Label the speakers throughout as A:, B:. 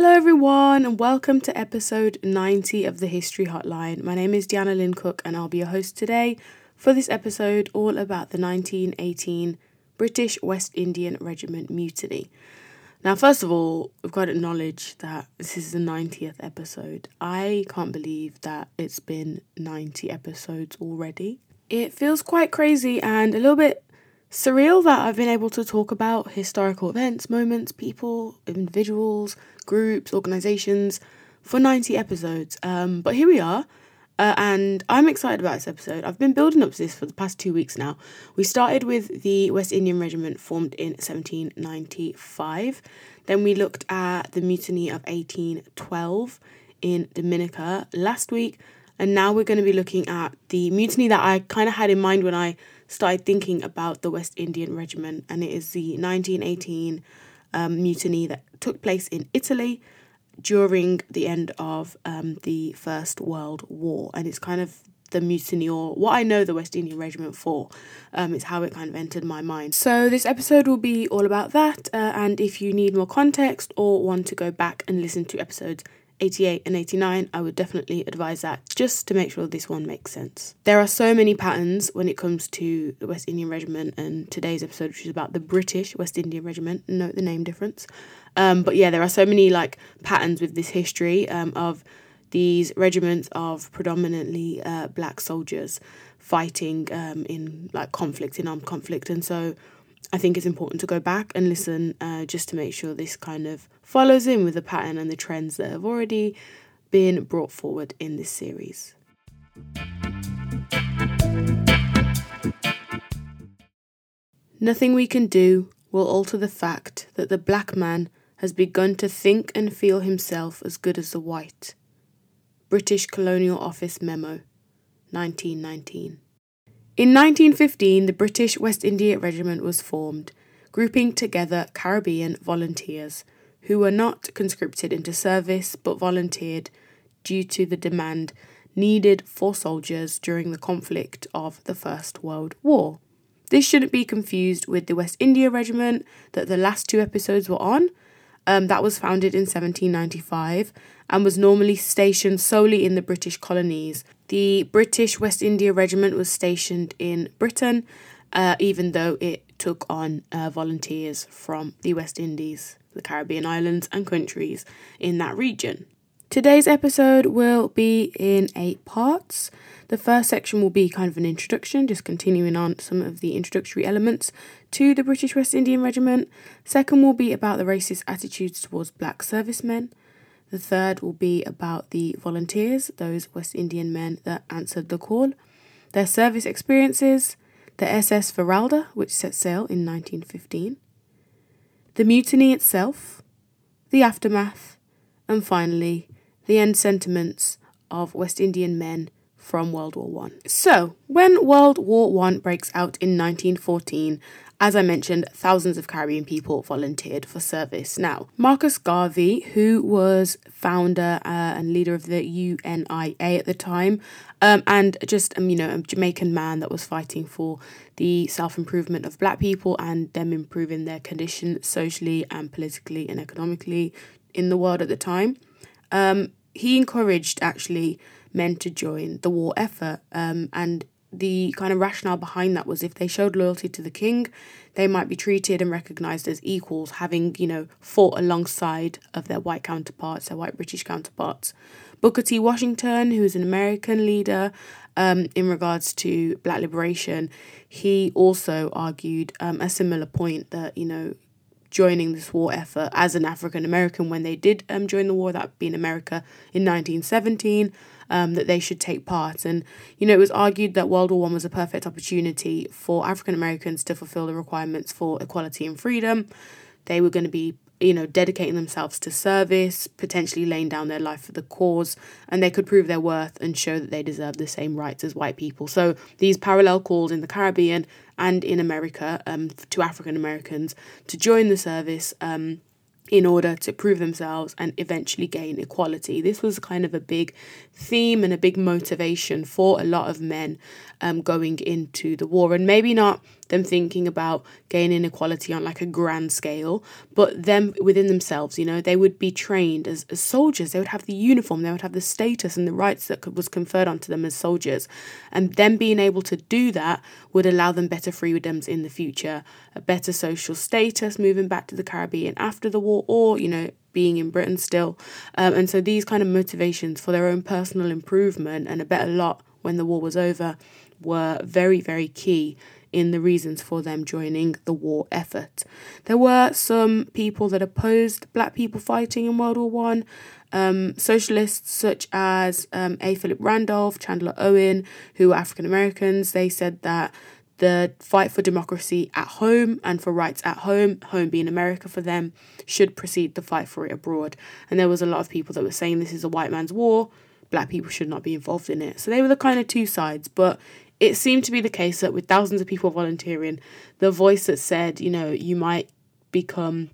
A: Hello, everyone, and welcome to episode 90 of the History Hotline. My name is Diana Lynn Cook, and I'll be your host today for this episode all about the 1918 British West Indian Regiment mutiny. Now, first of all, we've got to acknowledge that this is the 90th episode. I can't believe that it's been 90 episodes already. It feels quite crazy and a little bit surreal that I've been able to talk about historical events, moments, people, individuals, groups, organizations for 90 episodes. Um, but here we are. Uh, and I'm excited about this episode. I've been building up to this for the past two weeks now. We started with the West Indian Regiment formed in 1795. Then we looked at the mutiny of 1812 in Dominica last week. And now we're going to be looking at the mutiny that I kind of had in mind when I started thinking about the West Indian Regiment. And it is the 1918 um, mutiny that took place in Italy during the end of um, the First World War, and it's kind of the mutiny or what I know the West Indian Regiment for. Um, it's how it kind of entered my mind. So this episode will be all about that. Uh, and if you need more context or want to go back and listen to episodes 88 and 89, I would definitely advise that just to make sure this one makes sense. There are so many patterns when it comes to the West Indian Regiment and today's episode, which is about the British West Indian Regiment. Note the name difference. Um, but yeah, there are so many like patterns with this history um, of these regiments of predominantly uh, black soldiers fighting um, in like conflict, in armed conflict. And so I think it's important to go back and listen uh, just to make sure this kind of follows in with the pattern and the trends that have already been brought forward in this series. Nothing we can do will alter the fact that the black man has begun to think and feel himself as good as the white. British Colonial Office Memo, 1919. In 1915, the British West India Regiment was formed, grouping together Caribbean volunteers who were not conscripted into service but volunteered due to the demand needed for soldiers during the conflict of the First World War. This shouldn't be confused with the West India Regiment that the last two episodes were on. Um, that was founded in 1795 and was normally stationed solely in the British colonies. The British West India Regiment was stationed in Britain, uh, even though it took on uh, volunteers from the West Indies the Caribbean islands and countries in that region. Today's episode will be in eight parts. The first section will be kind of an introduction, just continuing on some of the introductory elements to the British West Indian Regiment. Second will be about the racist attitudes towards black servicemen. The third will be about the volunteers, those West Indian men that answered the call, their service experiences, the SS Verdala, which set sail in 1915 the mutiny itself, the aftermath, and finally, the end sentiments of West Indian men from World War One. So, when World War One breaks out in 1914, as I mentioned, thousands of Caribbean people volunteered for service. Now, Marcus Garvey, who was founder uh, and leader of the UNIA at the time, um, and just um, you know a Jamaican man that was fighting for the self improvement of Black people and them improving their condition socially and politically and economically in the world at the time. Um, he encouraged actually men to join the war effort, um, and the kind of rationale behind that was if they showed loyalty to the king, they might be treated and recognized as equals, having, you know, fought alongside of their white counterparts, their white British counterparts. Booker T. Washington, who is an American leader um, in regards to black liberation, he also argued um, a similar point that, you know, joining this war effort as an African American when they did um, join the war, that being America in 1917 um, that they should take part. And, you know, it was argued that World War One was a perfect opportunity for African Americans to fulfill the requirements for equality and freedom. They were going to be you know, dedicating themselves to service, potentially laying down their life for the cause, and they could prove their worth and show that they deserve the same rights as white people. So these parallel calls in the Caribbean and in America um, to African Americans to join the service um, in order to prove themselves and eventually gain equality. This was kind of a big theme and a big motivation for a lot of men um, going into the war, and maybe not them thinking about gaining equality on like a grand scale, but them within themselves, you know, they would be trained as, as soldiers. They would have the uniform, they would have the status and the rights that was conferred onto them as soldiers. And them being able to do that would allow them better freedoms in the future, a better social status moving back to the Caribbean after the war, or, you know, being in Britain still. Um, and so these kind of motivations for their own personal improvement and a better lot when the war was over were very, very key in the reasons for them joining the war effort. There were some people that opposed black people fighting in World War One. Um, socialists such as um, A. Philip Randolph, Chandler Owen, who were African Americans, they said that the fight for democracy at home and for rights at home, home being America for them, should precede the fight for it abroad. And there was a lot of people that were saying this is a white man's war, black people should not be involved in it. So they were the kind of two sides, but it seemed to be the case that with thousands of people volunteering, the voice that said, you know, you might become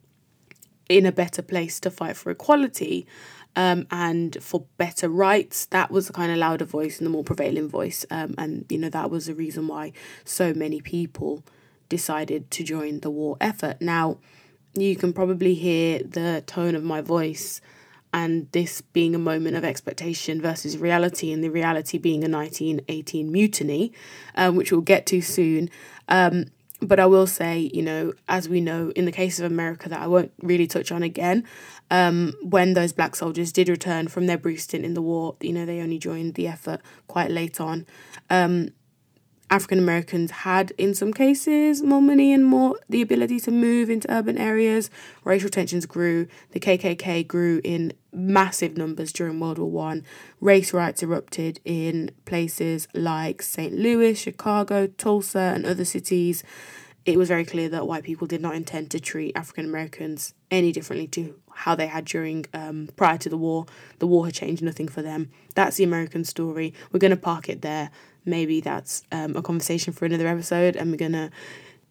A: in a better place to fight for equality um, and for better rights, that was the kind of louder voice and the more prevailing voice. Um, and, you know, that was the reason why so many people decided to join the war effort. Now, you can probably hear the tone of my voice and this being a moment of expectation versus reality, and the reality being a 1918 mutiny, um, which we'll get to soon. Um, but I will say, you know, as we know in the case of America, that I won't really touch on again, um, when those black soldiers did return from their brief stint in the war, you know, they only joined the effort quite late on. Um, African Americans had, in some cases, more money and more the ability to move into urban areas. Racial tensions grew. The KKK grew in massive numbers during World War One. Race riots erupted in places like St. Louis, Chicago, Tulsa, and other cities. It was very clear that white people did not intend to treat African Americans any differently to how they had during um, prior to the war. The war had changed nothing for them. That's the American story. We're going to park it there maybe that's um, a conversation for another episode. And we're going to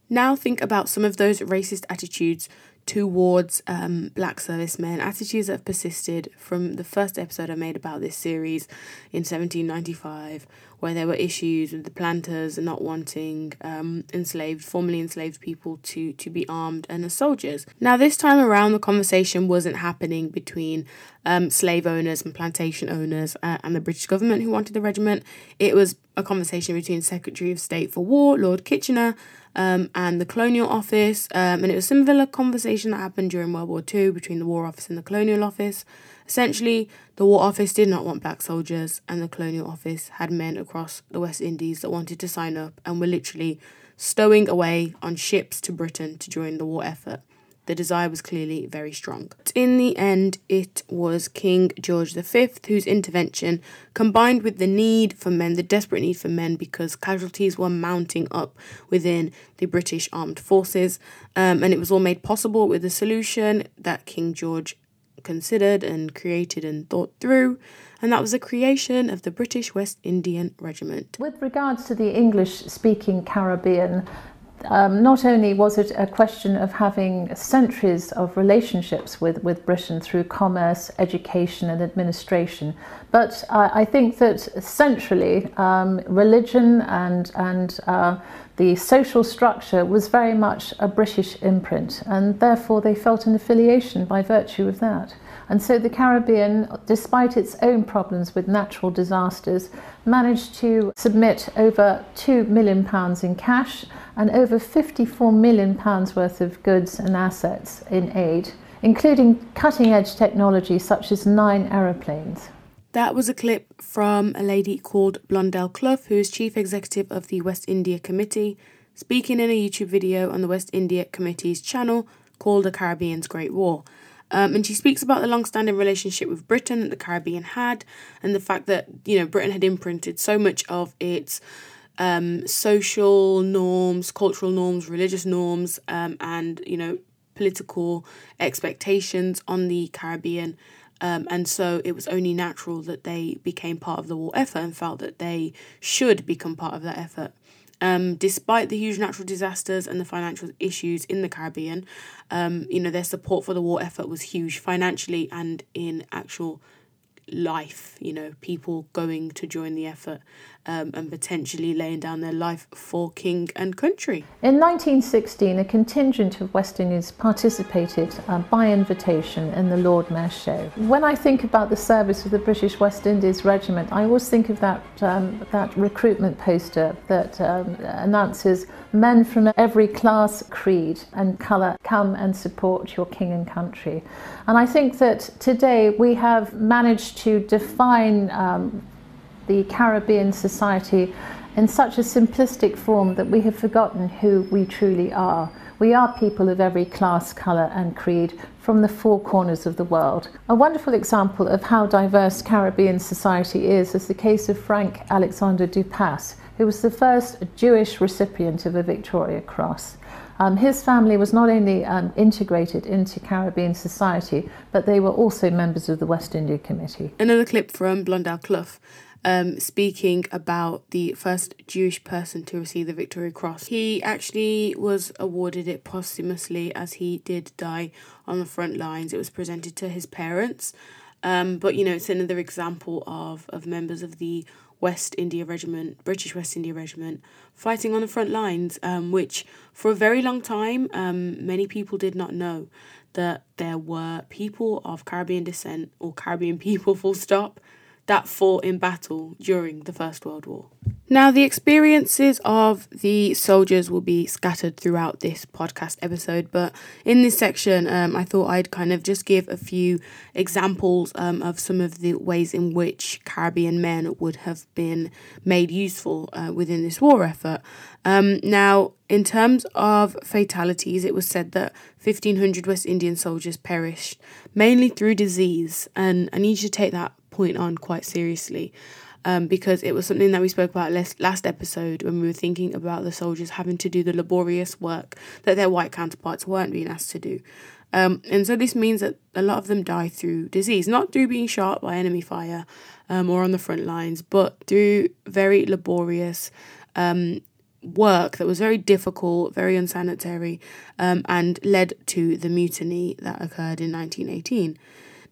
A: now think about some of those racist attitudes towards um, black servicemen, attitudes that have persisted from the first episode I made about this series in 1795, where there were issues with the planters not wanting um, enslaved, formerly enslaved people to, to be armed and as soldiers. Now, this time around, the conversation wasn't happening between um, slave owners and plantation owners uh, and the British government who wanted the regiment. It was a conversation between Secretary of State for War, Lord Kitchener, um, and the Colonial Office. Um, and it was a similar conversation that happened during World War II between the War Office and the Colonial Office. Essentially, the War Office did not want black soldiers, and the Colonial Office had men across the West Indies that wanted to sign up and were literally stowing away on ships to Britain to join the war effort. The desire was clearly very strong. In the end, it was King George V whose intervention, combined with the need for men, the desperate need for men, because casualties were mounting up within the British armed forces, um, and it was all made possible with a solution that King George considered and created and thought through, and that was the creation of the British West Indian Regiment.
B: With regards to the English speaking Caribbean, um, not only was it a question of having centuries of relationships with, with Britain through commerce, education, and administration, but I think that centrally, um, religion and, and uh, the social structure was very much a British imprint, and therefore they felt an affiliation by virtue of that. And so the Caribbean, despite its own problems with natural disasters, managed to submit over £2 million in cash and over £54 million worth of goods and assets in aid, including cutting edge technology such as nine aeroplanes.
A: That was a clip from a lady called Blondel Cluff, who is chief executive of the West India Committee, speaking in a YouTube video on the West India Committee's channel called The Caribbean's Great War. Um, and she speaks about the long-standing relationship with Britain that the Caribbean had, and the fact that you know Britain had imprinted so much of its um, social norms, cultural norms, religious norms, um, and you know political expectations on the Caribbean. Um, and so it was only natural that they became part of the war effort and felt that they should become part of that effort. Um, despite the huge natural disasters and the financial issues in the Caribbean, um, you know, their support for the war effort was huge financially and in actual life, you know, people going to join the effort. Um, and potentially laying down their life for king and country.
B: In 1916, a contingent of West Indians participated uh, by invitation in the Lord Mayor Show. When I think about the service of the British West Indies Regiment, I always think of that, um, that recruitment poster that um, announces men from every class, creed, and colour come and support your king and country. And I think that today we have managed to define um, the Caribbean society in such a simplistic form that we have forgotten who we truly are. We are people of every class, colour, and creed from the four corners of the world. A wonderful example of how diverse Caribbean society is is the case of Frank Alexander de Pass, who was the first Jewish recipient of a Victoria Cross. Um, his family was not only um, integrated into Caribbean society, but they were also members of the West India Committee.
A: Another clip from Blondel Cluff um, speaking about the first Jewish person to receive the Victoria Cross. He actually was awarded it posthumously as he did die on the front lines. It was presented to his parents. Um, but you know, it's another example of, of members of the West India Regiment, British West India Regiment, fighting on the front lines, um, which for a very long time, um, many people did not know that there were people of Caribbean descent or Caribbean people, full stop, that fought in battle during the First World War. Now, the experiences of the soldiers will be scattered throughout this podcast episode, but in this section, um, I thought I'd kind of just give a few examples um, of some of the ways in which Caribbean men would have been made useful uh, within this war effort. Um, now, in terms of fatalities, it was said that 1,500 West Indian soldiers perished mainly through disease, and I need you to take that point on quite seriously. Um, because it was something that we spoke about last, last episode when we were thinking about the soldiers having to do the laborious work that their white counterparts weren't being asked to do. Um, and so this means that a lot of them die through disease, not through being shot by enemy fire um, or on the front lines, but through very laborious um, work that was very difficult, very unsanitary, um, and led to the mutiny that occurred in 1918.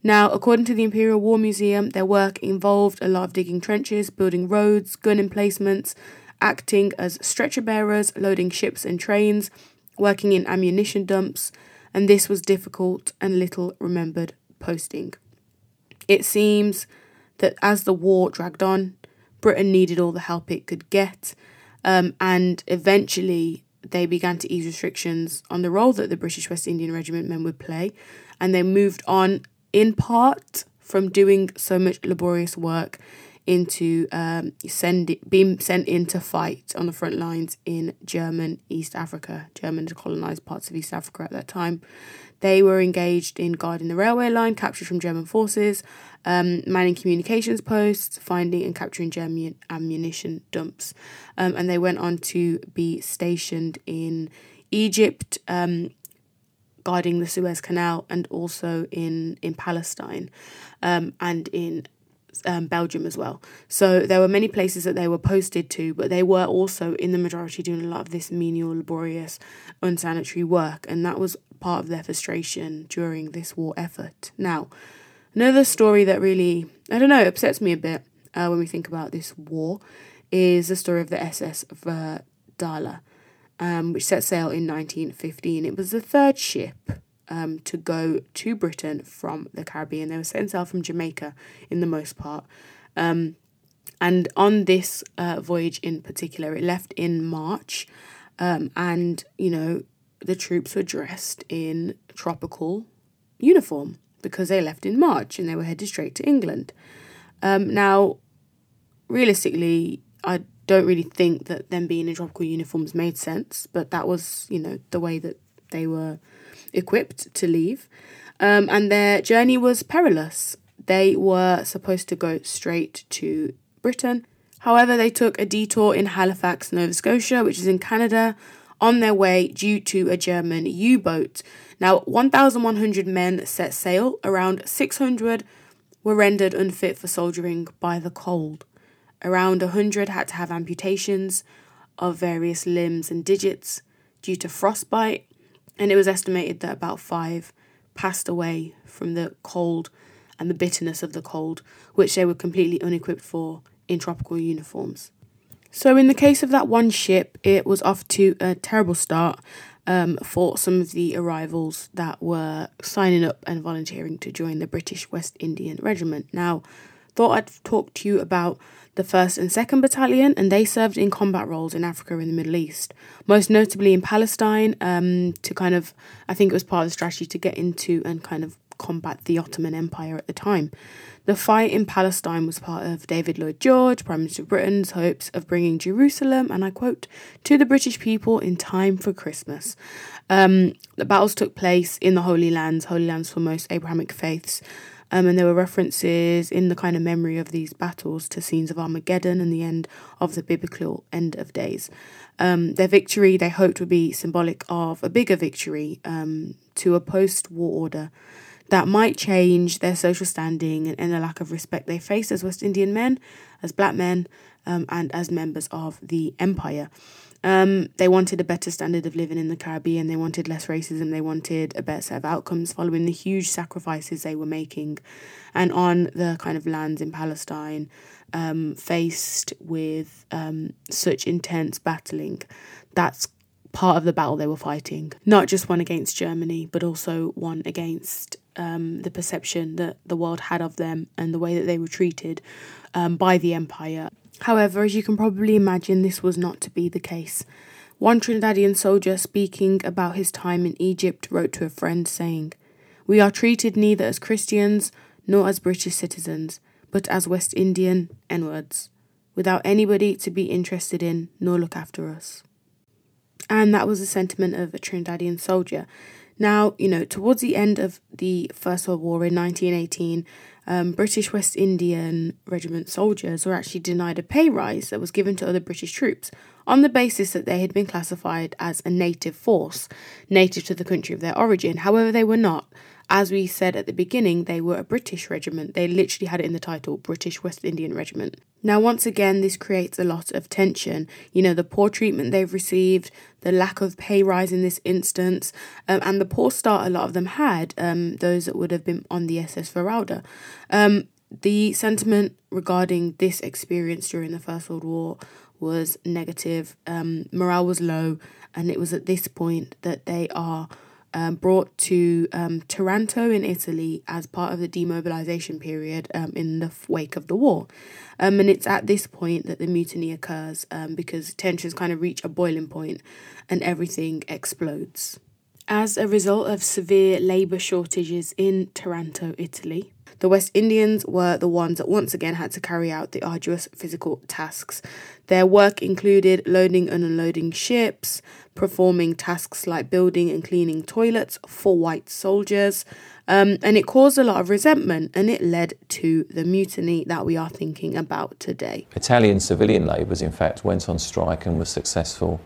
A: Now, according to the Imperial War Museum, their work involved a lot of digging trenches, building roads, gun emplacements, acting as stretcher bearers, loading ships and trains, working in ammunition dumps, and this was difficult and little remembered posting. It seems that as the war dragged on, Britain needed all the help it could get, um, and eventually they began to ease restrictions on the role that the British West Indian Regiment men would play, and they moved on in part from doing so much laborious work into um, send, being sent in to fight on the front lines in German East Africa. German colonized parts of East Africa at that time. They were engaged in guarding the railway line captured from German forces, um, manning communications posts, finding and capturing German ammunition dumps. Um, and they went on to be stationed in Egypt, um, guarding the Suez Canal and also in in Palestine um, and in um, Belgium as well. So there were many places that they were posted to, but they were also in the majority doing a lot of this menial, laborious, unsanitary work, and that was part of their frustration during this war effort. Now, another story that really I don't know upsets me a bit uh, when we think about this war is the story of the SS Verdala um, which set sail in 1915. It was the third ship um, to go to Britain from the Caribbean. They were setting sail from Jamaica in the most part. Um, and on this uh, voyage in particular, it left in March. Um, and, you know, the troops were dressed in tropical uniform because they left in March and they were headed straight to England. Um, now, realistically, I don't really think that them being in tropical uniforms made sense, but that was, you know, the way that they were equipped to leave. Um, and their journey was perilous. They were supposed to go straight to Britain. However, they took a detour in Halifax, Nova Scotia, which is in Canada, on their way due to a German U boat. Now, 1,100 men set sail, around 600 were rendered unfit for soldiering by the cold. Around 100 had to have amputations of various limbs and digits due to frostbite, and it was estimated that about five passed away from the cold and the bitterness of the cold, which they were completely unequipped for in tropical uniforms. So, in the case of that one ship, it was off to a terrible start um, for some of the arrivals that were signing up and volunteering to join the British West Indian Regiment. Now, thought I'd talk to you about the 1st and 2nd Battalion, and they served in combat roles in Africa and the Middle East, most notably in Palestine, um, to kind of, I think it was part of the strategy to get into and kind of combat the Ottoman Empire at the time. The fight in Palestine was part of David Lloyd George, Prime Minister of Britain's hopes of bringing Jerusalem, and I quote, to the British people in time for Christmas. Um, the battles took place in the Holy Lands, Holy Lands for most Abrahamic faiths. Um, and there were references in the kind of memory of these battles to scenes of Armageddon and the end of the biblical end of days. Um, their victory, they hoped, would be symbolic of a bigger victory um, to a post war order that might change their social standing and, and the lack of respect they face as West Indian men, as black men, um, and as members of the empire. Um, they wanted a better standard of living in the Caribbean. They wanted less racism. They wanted a better set of outcomes following the huge sacrifices they were making. And on the kind of lands in Palestine, um, faced with um, such intense battling, that's part of the battle they were fighting. Not just one against Germany, but also one against um, the perception that the world had of them and the way that they were treated um, by the empire. However, as you can probably imagine, this was not to be the case. One Trinidadian soldier speaking about his time in Egypt wrote to a friend saying, We are treated neither as Christians nor as British citizens, but as West Indian N-words, without anybody to be interested in nor look after us. And that was the sentiment of a Trinidadian soldier. Now, you know, towards the end of the First World War in 1918, um, British West Indian Regiment soldiers were actually denied a pay rise that was given to other British troops on the basis that they had been classified as a native force, native to the country of their origin. However, they were not. As we said at the beginning, they were a British regiment. They literally had it in the title British West Indian Regiment. Now, once again, this creates a lot of tension. You know, the poor treatment they've received, the lack of pay rise in this instance, um, and the poor start a lot of them had, um, those that would have been on the SS Esmeralda. Um, the sentiment regarding this experience during the First World War was negative. Um, morale was low, and it was at this point that they are um, brought to um, Taranto in Italy as part of the demobilization period um, in the wake of the war. Um, and it's at this point that the mutiny occurs um, because tensions kind of reach a boiling point and everything explodes. As a result of severe labour shortages in Taranto, Italy, the West Indians were the ones that once again had to carry out the arduous physical tasks. Their work included loading and unloading ships, performing tasks like building and cleaning toilets for white soldiers, um, and it caused a lot of resentment and it led to the mutiny that we are thinking about today.
C: Italian civilian labourers, in fact, went on strike and were successful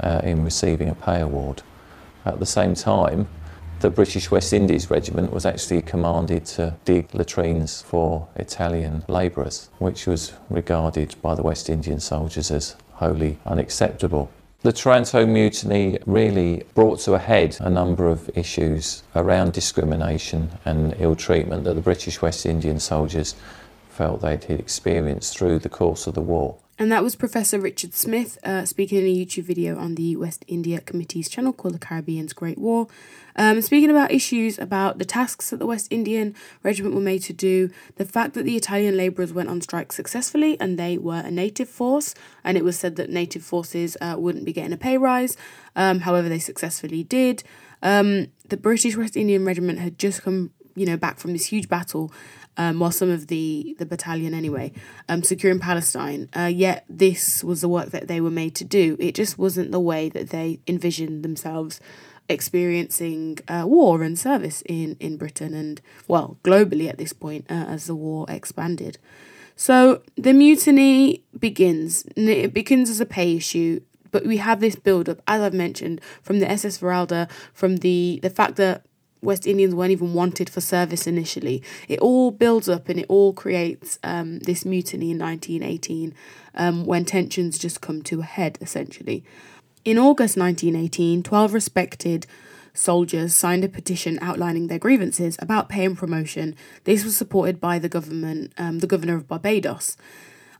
C: uh, in receiving a pay award. At the same time, the British West Indies Regiment was actually commanded to dig latrines for Italian labourers, which was regarded by the West Indian soldiers as wholly unacceptable. The Taranto mutiny really brought to a head a number of issues around discrimination and ill treatment that the British West Indian soldiers felt they'd experienced through the course of the war.
A: And that was Professor Richard Smith uh, speaking in a YouTube video on the West India Committee's channel called The Caribbean's Great War. Um, speaking about issues about the tasks that the West Indian Regiment were made to do, the fact that the Italian labourers went on strike successfully and they were a native force, and it was said that native forces uh, wouldn't be getting a pay rise. Um, however, they successfully did. Um, the British West Indian Regiment had just come, you know, back from this huge battle um, some of the, the battalion anyway, um, securing Palestine. Uh, yet this was the work that they were made to do. It just wasn't the way that they envisioned themselves experiencing uh, war and service in, in Britain and, well, globally at this point uh, as the war expanded. So the mutiny begins. It begins as a pay issue, but we have this build up, as I've mentioned, from the SS Esmeralda, from the, the fact that West Indians weren't even wanted for service initially. It all builds up and it all creates um, this mutiny in 1918 um, when tensions just come to a head, essentially. In August 1918, 12 respected soldiers signed a petition outlining their grievances about pay and promotion. This was supported by the government, um, the governor of Barbados.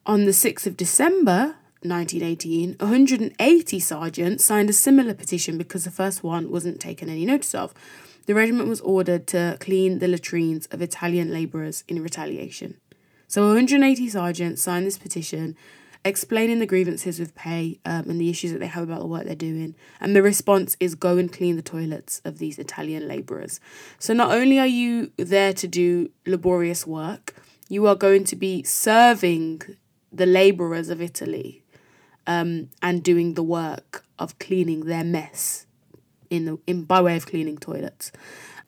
A: On the 6th of December, 1918, 180 sergeants signed a similar petition because the first one wasn't taken any notice of. The regiment was ordered to clean the latrines of Italian labourers in retaliation. So 180 sergeants signed this petition explaining the grievances with pay um, and the issues that they have about the work they're doing. And the response is go and clean the toilets of these Italian labourers. So not only are you there to do laborious work, you are going to be serving the labourers of Italy um, and doing the work of cleaning their mess in the in by way of cleaning toilets.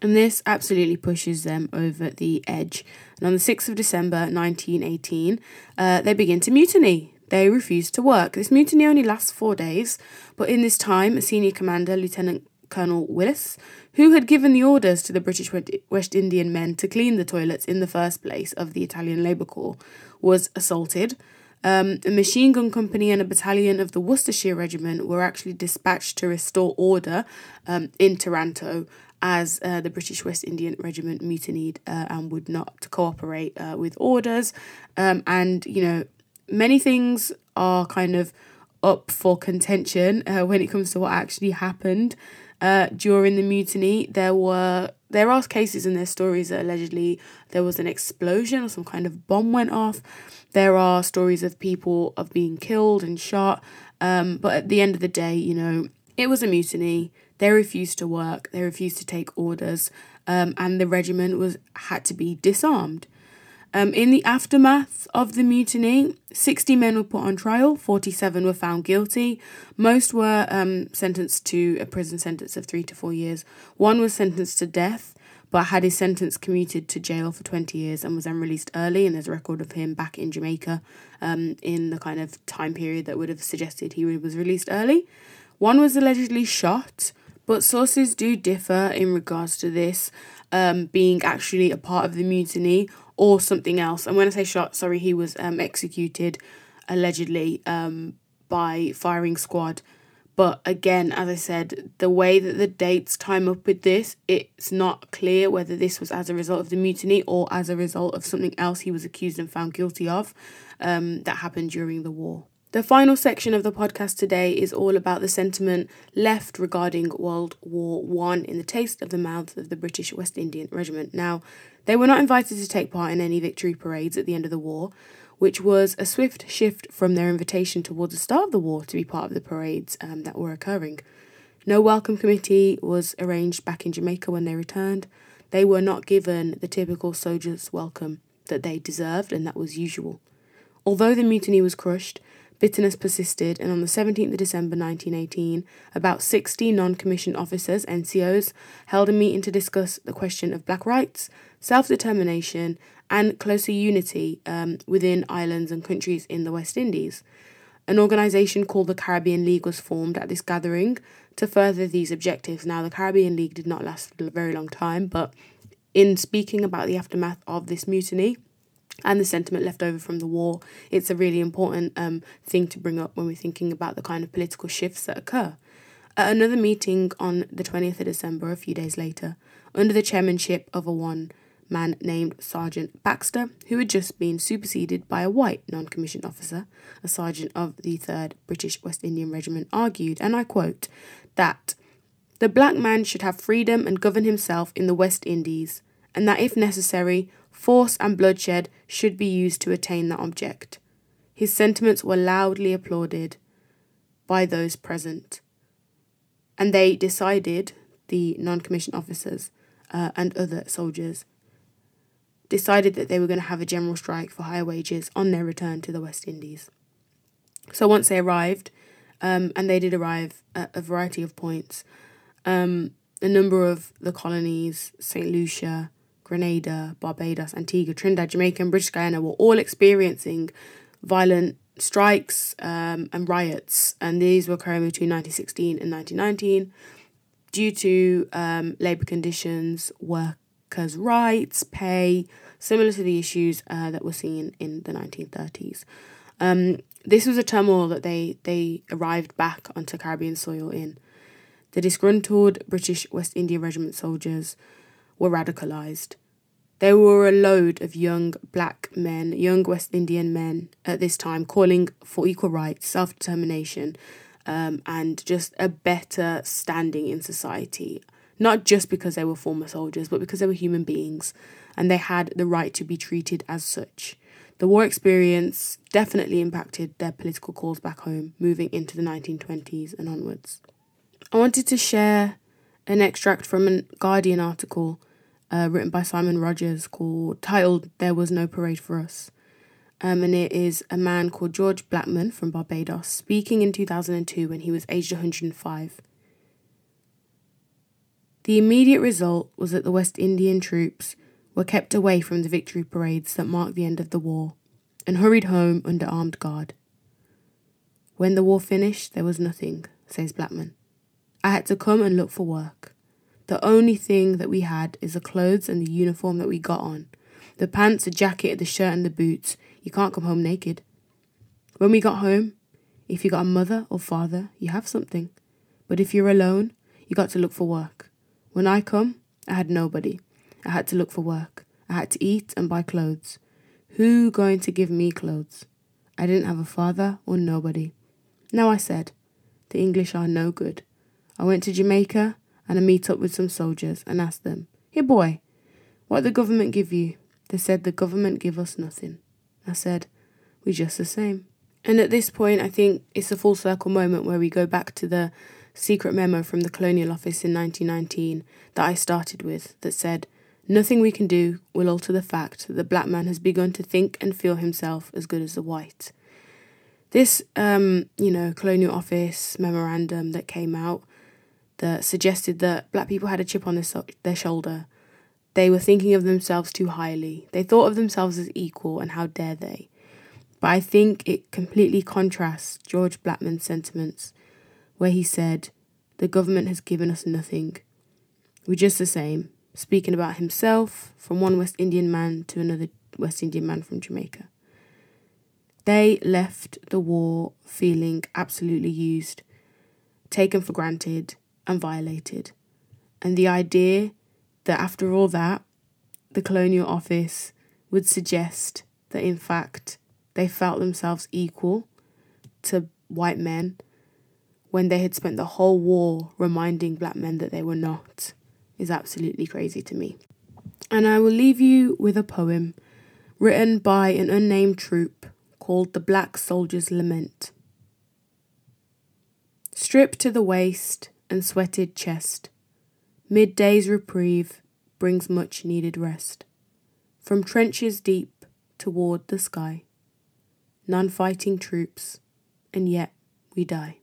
A: And this absolutely pushes them over the edge. And on the 6th of December 1918, uh, they begin to mutiny. They refuse to work. This mutiny only lasts four days, but in this time, a senior commander, Lieutenant Colonel Willis, who had given the orders to the British West Indian men to clean the toilets in the first place of the Italian Labour Corps, was assaulted um, a machine gun company and a battalion of the Worcestershire Regiment were actually dispatched to restore order um, in Taranto as uh, the British West Indian Regiment mutinied uh, and would not cooperate uh, with orders. Um, and, you know, many things are kind of up for contention uh, when it comes to what actually happened uh, during the mutiny. There were there are cases in their stories that allegedly there was an explosion or some kind of bomb went off. There are stories of people of being killed and shot. Um, but at the end of the day, you know, it was a mutiny. They refused to work. They refused to take orders, um, and the regiment was had to be disarmed. Um, in the aftermath of the mutiny, 60 men were put on trial, 47 were found guilty. Most were um, sentenced to a prison sentence of three to four years. One was sentenced to death, but had his sentence commuted to jail for 20 years and was then released early. And there's a record of him back in Jamaica um, in the kind of time period that would have suggested he was released early. One was allegedly shot, but sources do differ in regards to this um, being actually a part of the mutiny or something else. And when I say shot, sorry, he was um, executed allegedly um, by firing squad but again, as I said, the way that the dates time up with this, it's not clear whether this was as a result of the mutiny or as a result of something else he was accused and found guilty of um, that happened during the war. The final section of the podcast today is all about the sentiment left regarding World War One in the taste of the mouth of the British West Indian Regiment. Now, they were not invited to take part in any victory parades at the end of the war, which was a swift shift from their invitation towards the start of the war to be part of the parades um, that were occurring. No welcome committee was arranged back in Jamaica when they returned. They were not given the typical soldiers' welcome that they deserved, and that was usual. Although the mutiny was crushed, bitterness persisted, and on the 17th of December 1918, about 60 non commissioned officers, NCOs, held a meeting to discuss the question of black rights, self determination, and closer unity um, within islands and countries in the West Indies. An organisation called the Caribbean League was formed at this gathering to further these objectives. Now, the Caribbean League did not last a very long time, but in speaking about the aftermath of this mutiny and the sentiment left over from the war, it's a really important um, thing to bring up when we're thinking about the kind of political shifts that occur. At another meeting on the 20th of December, a few days later, under the chairmanship of a one man named Sergeant Baxter, who had just been superseded by a white non commissioned officer, a sergeant of the 3rd British West Indian Regiment, argued, and I quote, that the black man should have freedom and govern himself in the West Indies, and that if necessary, force and bloodshed should be used to attain that object. His sentiments were loudly applauded by those present, and they decided, the non commissioned officers uh, and other soldiers, decided that they were going to have a general strike for higher wages on their return to the West Indies. So once they arrived, um, and they did arrive at a variety of points, um, a number of the colonies, St. Lucia, Grenada, Barbados, Antigua, Trinidad, Jamaica, and British Guyana were all experiencing violent strikes um, and riots, and these were occurring between 1916 and 1919 due to um, labour conditions, workers' rights, pay, similar to the issues uh, that were seen in the 1930s. Um, this was a turmoil that they, they arrived back onto Caribbean soil in. The disgruntled British West India Regiment soldiers were radicalised. There were a load of young black men, young West Indian men at this time, calling for equal rights, self determination, um, and just a better standing in society. Not just because they were former soldiers, but because they were human beings and they had the right to be treated as such. The war experience definitely impacted their political cause back home, moving into the 1920s and onwards. I wanted to share an extract from a Guardian article uh, written by Simon Rogers called titled "There Was No Parade for Us," um, and it is a man called George Blackman from Barbados speaking in 2002 when he was aged 105. The immediate result was that the West Indian troops were kept away from the victory parades that marked the end of the war and hurried home under armed guard. When the war finished, there was nothing, says Blackman. I had to come and look for work. The only thing that we had is the clothes and the uniform that we got on. The pants, the jacket, the shirt, and the boots. You can't come home naked. When we got home, if you got a mother or father, you have something. But if you're alone, you got to look for work. When I come, I had nobody. I had to look for work. I had to eat and buy clothes. Who going to give me clothes? I didn't have a father or nobody. Now I said, the English are no good. I went to Jamaica and I meet up with some soldiers and asked them, Here boy, what the government give you? They said the government give us nothing. I said, We just the same. And at this point I think it's a full circle moment where we go back to the secret memo from the Colonial Office in 1919 that I started with that said, Nothing we can do will alter the fact that the black man has begun to think and feel himself as good as the white. This, um, you know, Colonial Office memorandum that came out that suggested that black people had a chip on their, their shoulder. They were thinking of themselves too highly. They thought of themselves as equal, and how dare they? But I think it completely contrasts George Blackman's sentiments, where he said, The government has given us nothing. We're just the same speaking about himself from one West Indian man to another West Indian man from Jamaica. They left the war feeling absolutely used, taken for granted, and violated. And the idea that after all that, the Colonial Office would suggest that in fact they felt themselves equal to white men when they had spent the whole war reminding black men that they were not is absolutely crazy to me. And I will leave you with a poem written by an unnamed troop called The Black Soldier's Lament. Stripped to the waist and sweated chest, midday's reprieve brings much needed rest. From trenches deep toward the sky, none fighting troops, and yet we die.